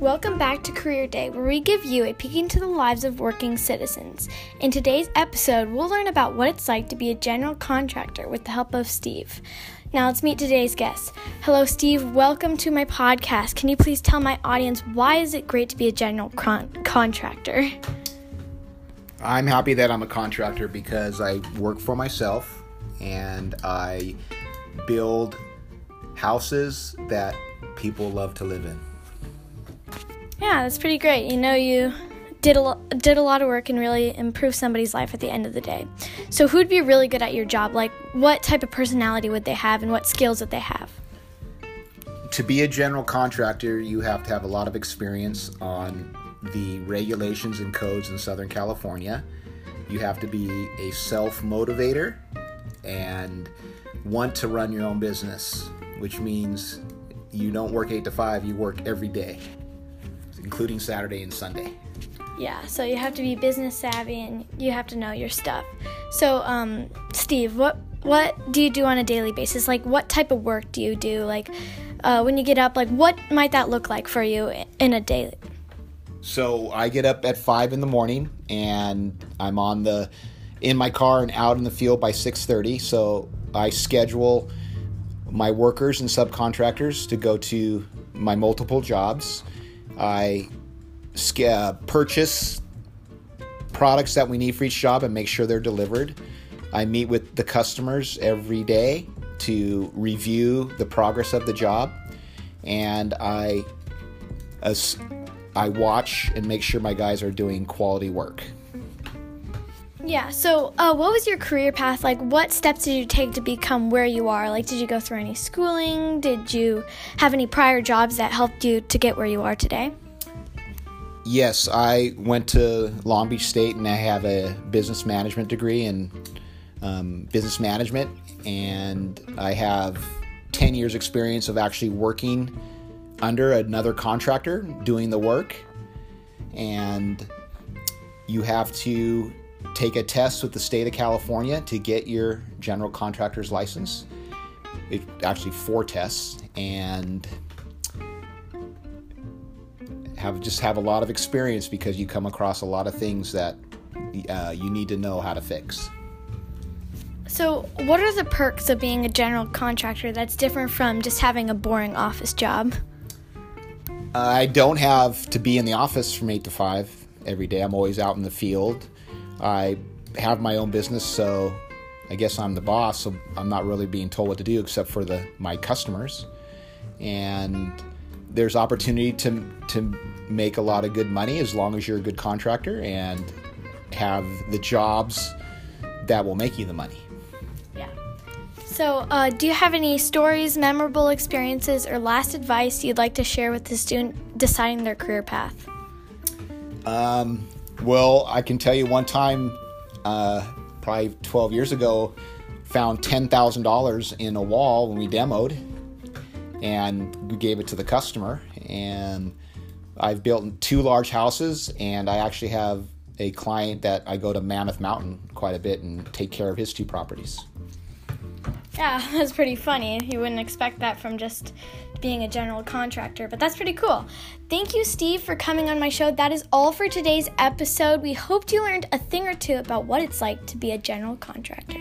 Welcome back to Career Day, where we give you a peek into the lives of working citizens. In today's episode, we'll learn about what it's like to be a general contractor with the help of Steve. Now, let's meet today's guest. Hello, Steve. Welcome to my podcast. Can you please tell my audience why is it great to be a general con- contractor? I'm happy that I'm a contractor because I work for myself and I build houses that people love to live in. Yeah, that's pretty great. You know, you did a lo- did a lot of work and really improved somebody's life at the end of the day. So, who'd be really good at your job? Like, what type of personality would they have, and what skills would they have? To be a general contractor, you have to have a lot of experience on the regulations and codes in Southern California. You have to be a self motivator and want to run your own business, which means you don't work 8 to 5, you work every day including Saturday and Sunday. Yeah, so you have to be business savvy and you have to know your stuff. So, um, Steve, what what do you do on a daily basis? Like, what type of work do you do? Like, uh, when you get up, like, what might that look like for you in a day? So I get up at five in the morning and I'm on the in my car and out in the field by six thirty. So I schedule my workers and subcontractors to go to my multiple jobs I uh, purchase products that we need for each job and make sure they're delivered. I meet with the customers every day to review the progress of the job, and I as I watch and make sure my guys are doing quality work. Yeah. So, uh, what was your career path like? What steps did you take to become where you are? Like, did you go through any schooling? Did you have any prior jobs that helped you to get where you are today? Yes, I went to Long Beach State and I have a business management degree in um, business management, and I have 10 years' experience of actually working under another contractor doing the work. And you have to take a test with the state of California to get your general contractor's license. It, actually, four tests, and have just have a lot of experience because you come across a lot of things that uh, you need to know how to fix. So, what are the perks of being a general contractor that's different from just having a boring office job? I don't have to be in the office from 8 to 5 every day. I'm always out in the field. I have my own business, so I guess I'm the boss, so I'm not really being told what to do except for the my customers. And there's opportunity to to make a lot of good money as long as you're a good contractor and have the jobs that will make you the money. Yeah. So, uh, do you have any stories, memorable experiences, or last advice you'd like to share with the student deciding their career path? Um, well, I can tell you one time, uh, probably 12 years ago, found $10,000 in a wall when we demoed, and we gave it to the customer. And I've built two large houses, and I actually have a client that I go to Mammoth Mountain quite a bit and take care of his two properties. Yeah, that's pretty funny. You wouldn't expect that from just being a general contractor, but that's pretty cool. Thank you, Steve, for coming on my show. That is all for today's episode. We hoped you learned a thing or two about what it's like to be a general contractor.